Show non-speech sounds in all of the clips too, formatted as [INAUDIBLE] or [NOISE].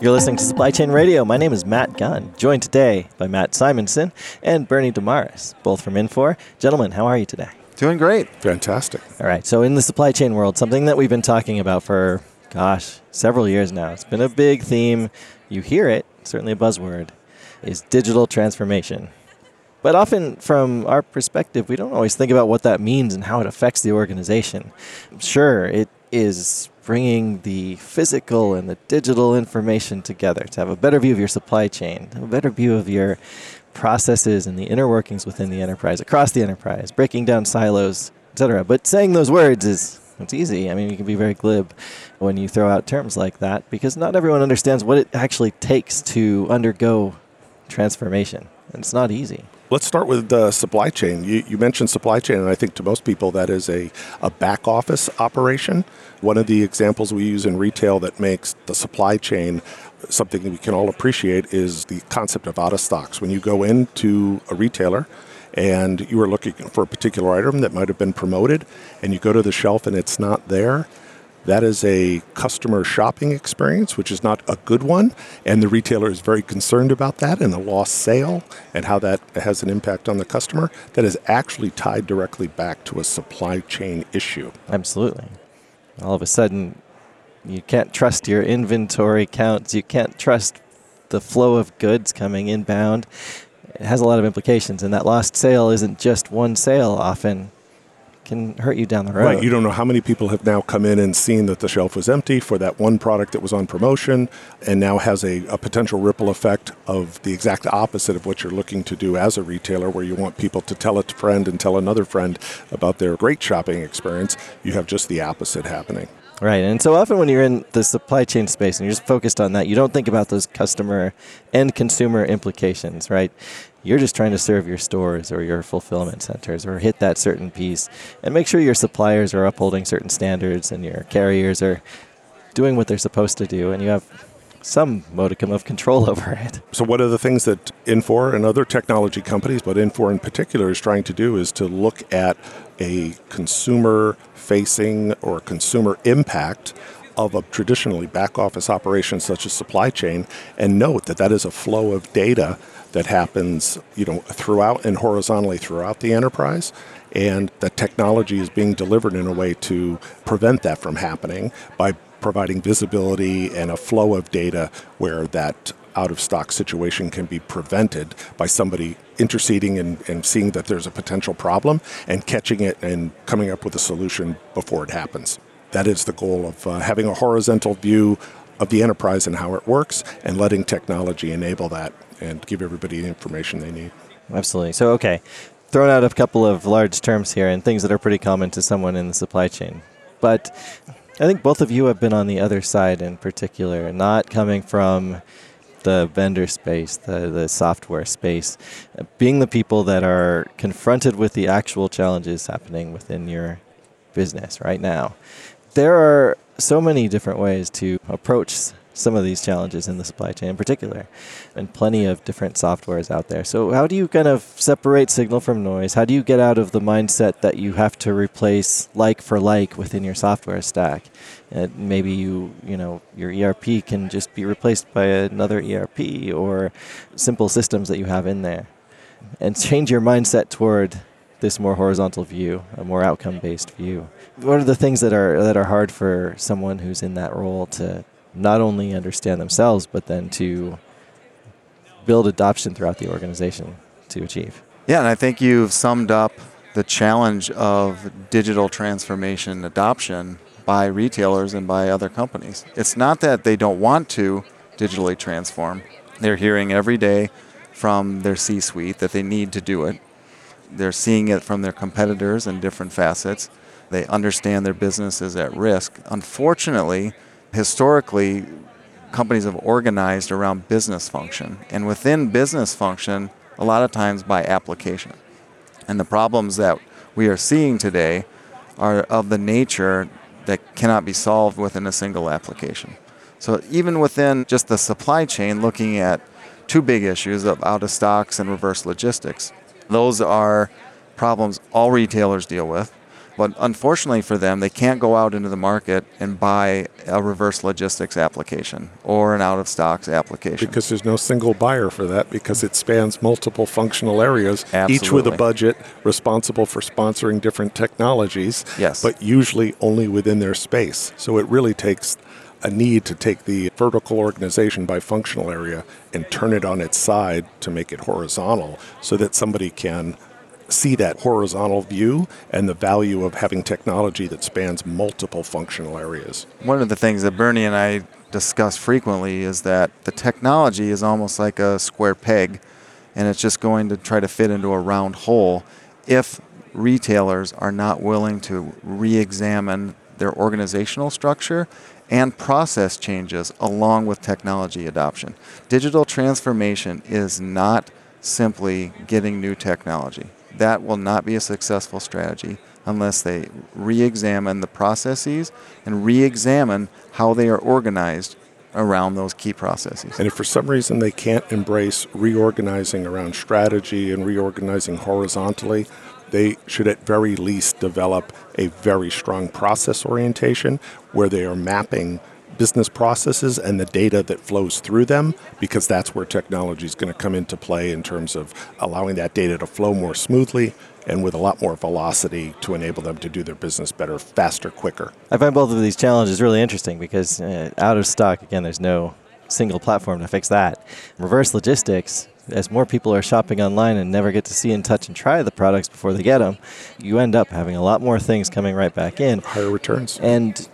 You're listening to Supply Chain Radio. My name is Matt Gunn, joined today by Matt Simonsen and Bernie Desmarais, both from Infor. Gentlemen, how are you today? Doing great. Fantastic. All right. So, in the supply chain world, something that we've been talking about for, gosh, several years now, it's been a big theme. You hear it, certainly a buzzword, is digital transformation. But often, from our perspective, we don't always think about what that means and how it affects the organization. Sure, it is bringing the physical and the digital information together to have a better view of your supply chain, a better view of your processes and the inner workings within the enterprise, across the enterprise, breaking down silos, etc. But saying those words is it's easy. I mean, you can be very glib when you throw out terms like that because not everyone understands what it actually takes to undergo transformation. And it's not easy. Let's start with uh, supply chain. You, you, mentioned supply chain, and I think to most people that is a, a back office operation. One of the examples we use in retail that makes the supply chain something we can all appreciate is the concept of out of stocks. When you go into a retailer, and you are looking for a particular item that might have been promoted, and you go to the shelf and it's not there, that is a customer shopping experience, which is not a good one. And the retailer is very concerned about that and the lost sale and how that has an impact on the customer. That is actually tied directly back to a supply chain issue. Absolutely. All of a sudden, you can't trust your inventory counts. You can't trust the flow of goods coming inbound. It has a lot of implications, and that lost sale isn't just one sale often can hurt you down the road. Right. You don't know how many people have now come in and seen that the shelf was empty for that one product that was on promotion and now has a, a potential ripple effect of the exact opposite of what you're looking to do as a retailer, where you want people to tell a friend and tell another friend about their great shopping experience. You have just the opposite happening. Right. And so often when you're in the supply chain space and you're just focused on that, you don't think about those customer and consumer implications, right? You're just trying to serve your stores or your fulfillment centers or hit that certain piece and make sure your suppliers are upholding certain standards and your carriers are doing what they're supposed to do and you have some modicum of control [LAUGHS] over it. So, one of the things that Infor and other technology companies, but Infor in particular, is trying to do is to look at a consumer facing or consumer impact of a traditionally back office operation such as supply chain and note that that is a flow of data that happens you know throughout and horizontally throughout the enterprise and that technology is being delivered in a way to prevent that from happening by providing visibility and a flow of data where that out of stock situation can be prevented by somebody interceding and, and seeing that there's a potential problem and catching it and coming up with a solution before it happens. That is the goal of uh, having a horizontal view of the enterprise and how it works and letting technology enable that and give everybody the information they need. Absolutely. So, okay, thrown out a couple of large terms here and things that are pretty common to someone in the supply chain. But I think both of you have been on the other side in particular, not coming from the vendor space, the, the software space, being the people that are confronted with the actual challenges happening within your business right now. There are so many different ways to approach some of these challenges in the supply chain in particular, and plenty of different softwares out there. So, how do you kind of separate signal from noise? How do you get out of the mindset that you have to replace like for like within your software stack? And maybe you, you know, your ERP can just be replaced by another ERP or simple systems that you have in there, and change your mindset toward this more horizontal view, a more outcome-based view. What are the things that are that are hard for someone who's in that role to not only understand themselves, but then to build adoption throughout the organization to achieve. Yeah, and I think you've summed up the challenge of digital transformation adoption by retailers and by other companies. It's not that they don't want to digitally transform, they're hearing every day from their C suite that they need to do it. They're seeing it from their competitors in different facets. They understand their business is at risk. Unfortunately, historically, companies have organized around business function. And within business function, a lot of times by application. And the problems that we are seeing today are of the nature that cannot be solved within a single application. So even within just the supply chain, looking at two big issues of out of stocks and reverse logistics, those are problems all retailers deal with. But unfortunately for them, they can't go out into the market and buy a reverse logistics application or an out of stocks application. Because there's no single buyer for that because it spans multiple functional areas, each with a budget responsible for sponsoring different technologies, Yes. but usually only within their space. So it really takes a need to take the vertical organization by functional area and turn it on its side to make it horizontal so that somebody can see that horizontal view and the value of having technology that spans multiple functional areas. One of the things that Bernie and I discuss frequently is that the technology is almost like a square peg and it's just going to try to fit into a round hole if retailers are not willing to re examine their organizational structure and process changes along with technology adoption. Digital transformation is not simply getting new technology. That will not be a successful strategy unless they re examine the processes and re examine how they are organized around those key processes. And if for some reason they can't embrace reorganizing around strategy and reorganizing horizontally, they should at very least develop a very strong process orientation where they are mapping business processes and the data that flows through them because that's where technology is going to come into play in terms of allowing that data to flow more smoothly and with a lot more velocity to enable them to do their business better, faster, quicker. I find both of these challenges really interesting because uh, out of stock, again, there's no single platform to fix that. Reverse logistics, as more people are shopping online and never get to see and touch and try the products before they get them, you end up having a lot more things coming right back in. Higher returns. And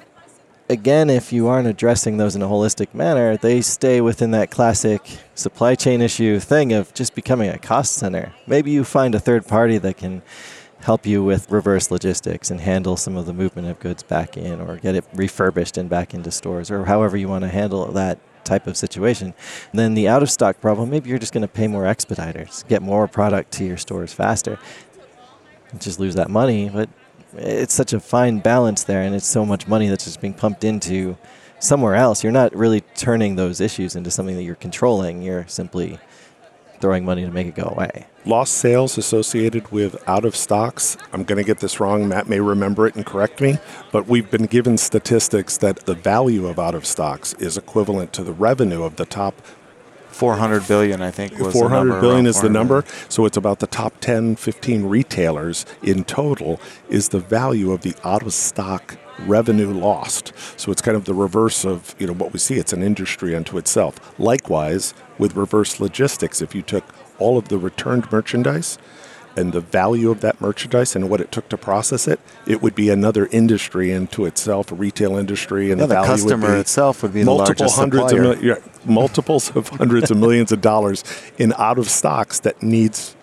again, if you aren't addressing those in a holistic manner, they stay within that classic supply chain issue thing of just becoming a cost center. Maybe you find a third party that can help you with reverse logistics and handle some of the movement of goods back in or get it refurbished and back into stores or however you want to handle that type of situation. And then the out of stock problem, maybe you're just going to pay more expediters, get more product to your stores faster and just lose that money. But it's such a fine balance there, and it's so much money that's just being pumped into somewhere else. You're not really turning those issues into something that you're controlling. You're simply throwing money to make it go away. Lost sales associated with out of stocks. I'm going to get this wrong. Matt may remember it and correct me, but we've been given statistics that the value of out of stocks is equivalent to the revenue of the top 400 billion, I think, was the 400 number, billion is the number. billion. So it's about the top 10, 15 retailers in total is the value of the out of stock revenue lost. So it's kind of the reverse of, you know, what we see. It's an industry unto itself. Likewise, with reverse logistics, if you took all of the returned merchandise and the value of that merchandise and what it took to process it, it would be another industry into itself, a retail industry, and Yeah, the the value customer would be itself would be multiple hundreds supplier. of mil- yeah, multiples of hundreds of millions of dollars in out of stocks that needs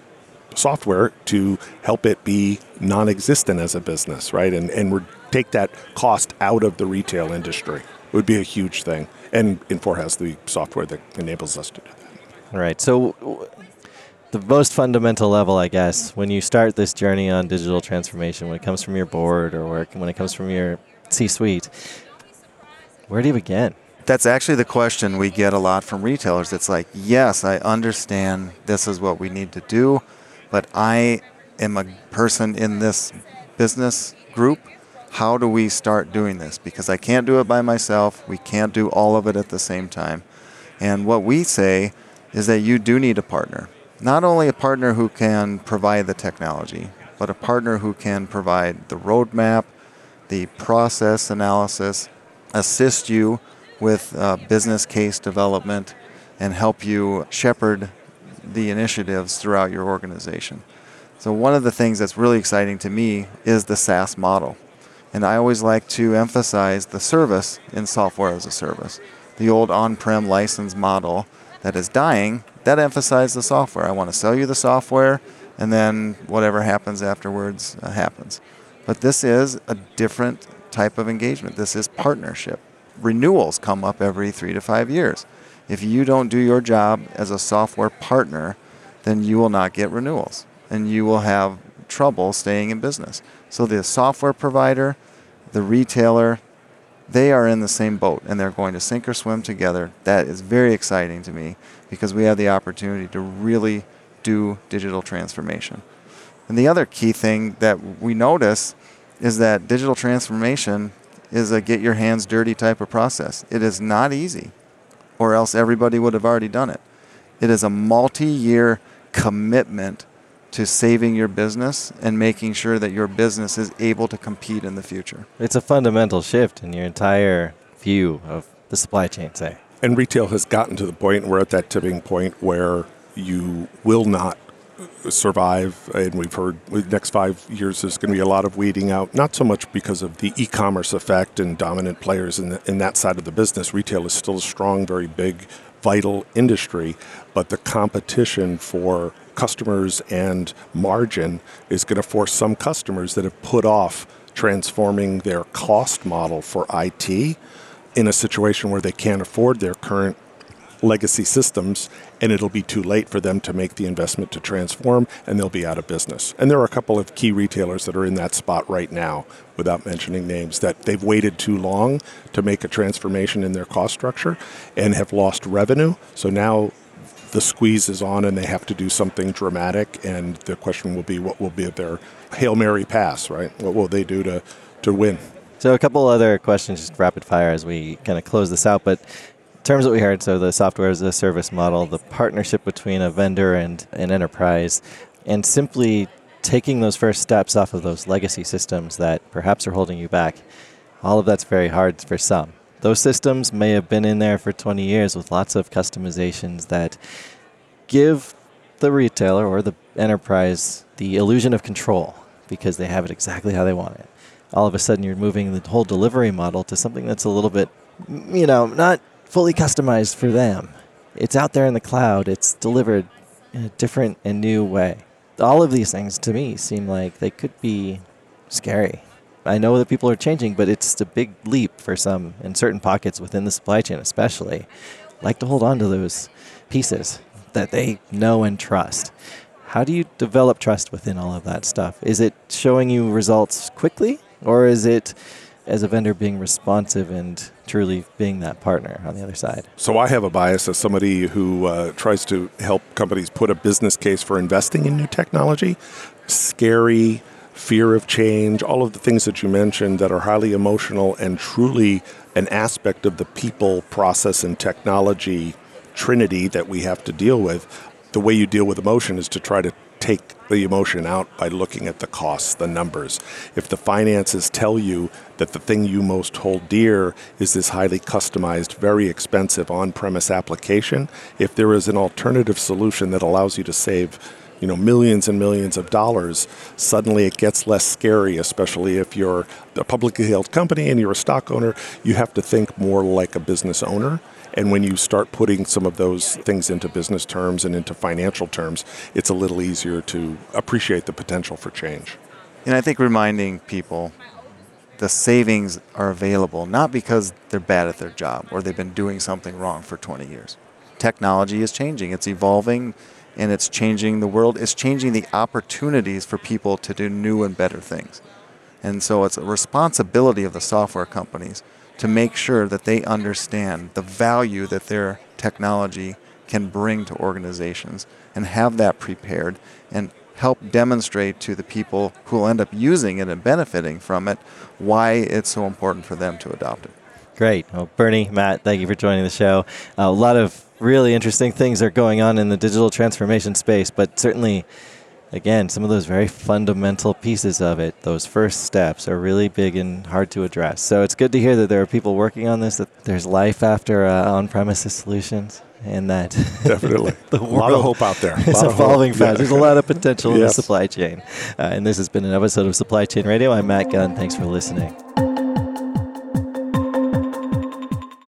software to help it be non-existent as a business, right? And and we take that cost out of the retail industry. It would be a huge thing. And Infor has the software that enables us to do that. All right. So, the most fundamental level, I guess, when you start this journey on digital transformation, when it comes from your board or when it comes from your C suite, where do you begin? That's actually the question we get a lot from retailers. It's like, yes, I understand this is what we need to do, but I am a person in this business group. How do we start doing this? Because I can't do it by myself. We can't do all of it at the same time. And what we say is that you do need a partner. Not only a partner who can provide the technology, but a partner who can provide the roadmap, the process analysis, assist you with uh, business case development, and help you shepherd the initiatives throughout your organization. So, one of the things that's really exciting to me is the SaaS model. And I always like to emphasize the service in software as a service. The old on prem license model that is dying, that emphasized the software. I want to sell you the software, and then whatever happens afterwards uh, happens. But this is a different type of engagement. This is partnership. Renewals come up every three to five years. If you don't do your job as a software partner, then you will not get renewals and you will have trouble staying in business. So the software provider, the retailer, they are in the same boat and they're going to sink or swim together. That is very exciting to me because we have the opportunity to really do digital transformation. And the other key thing that we notice is that digital transformation is a get your hands dirty type of process. It is not easy, or else everybody would have already done it. It is a multi year commitment to saving your business and making sure that your business is able to compete in the future. It's a fundamental shift in your entire view of the supply chain, say. And retail has gotten to the point, we're at that tipping point where you will not survive. And we've heard the next five years there's going to be a lot of weeding out, not so much because of the e commerce effect and dominant players in, the, in that side of the business. Retail is still a strong, very big, vital industry, but the competition for customers and margin is going to force some customers that have put off transforming their cost model for IT in a situation where they can't afford their current legacy systems and it'll be too late for them to make the investment to transform and they'll be out of business. And there are a couple of key retailers that are in that spot right now, without mentioning names, that they've waited too long to make a transformation in their cost structure and have lost revenue. So now the squeeze is on and they have to do something dramatic and the question will be what will be their Hail Mary pass, right? What will they do to, to win? So a couple other questions, just rapid fire as we kind of close this out. But terms that we heard, so the software as a service model, the partnership between a vendor and an enterprise, and simply taking those first steps off of those legacy systems that perhaps are holding you back, all of that's very hard for some. Those systems may have been in there for 20 years with lots of customizations that give the retailer or the enterprise the illusion of control because they have it exactly how they want it. All of a sudden, you're moving the whole delivery model to something that's a little bit, you know, not fully customized for them. It's out there in the cloud, it's delivered in a different and new way. All of these things to me seem like they could be scary. I know that people are changing, but it's a big leap for some in certain pockets within the supply chain, especially. Like to hold on to those pieces that they know and trust. How do you develop trust within all of that stuff? Is it showing you results quickly, or is it as a vendor being responsive and truly being that partner on the other side. So I have a bias as somebody who uh, tries to help companies put a business case for investing in new technology. Scary, fear of change, all of the things that you mentioned that are highly emotional and truly an aspect of the people, process, and technology trinity that we have to deal with. The way you deal with emotion is to try to take the emotion out by looking at the costs, the numbers. If the finances tell you that the thing you most hold dear is this highly customized, very expensive on premise application, if there is an alternative solution that allows you to save you know millions and millions of dollars suddenly it gets less scary especially if you're a publicly held company and you're a stock owner you have to think more like a business owner and when you start putting some of those things into business terms and into financial terms, it's a little easier to appreciate the potential for change. And I think reminding people the savings are available not because they're bad at their job or they've been doing something wrong for 20 years. Technology is changing, it's evolving, and it's changing the world. It's changing the opportunities for people to do new and better things. And so it's a responsibility of the software companies to make sure that they understand the value that their technology can bring to organizations and have that prepared and help demonstrate to the people who will end up using it and benefiting from it why it's so important for them to adopt it. Great. Well, Bernie, Matt, thank you for joining the show. A lot of really interesting things are going on in the digital transformation space, but certainly again, some of those very fundamental pieces of it, those first steps, are really big and hard to address. So it's good to hear that there are people working on this, that there's life after uh, on premises solutions. And that definitely [LAUGHS] the a lot of hope out there. It's evolving fast. Yeah. There's a lot of potential yes. in the supply chain. Uh, and this has been an episode of Supply Chain Radio. I'm Matt Gunn. Thanks for listening.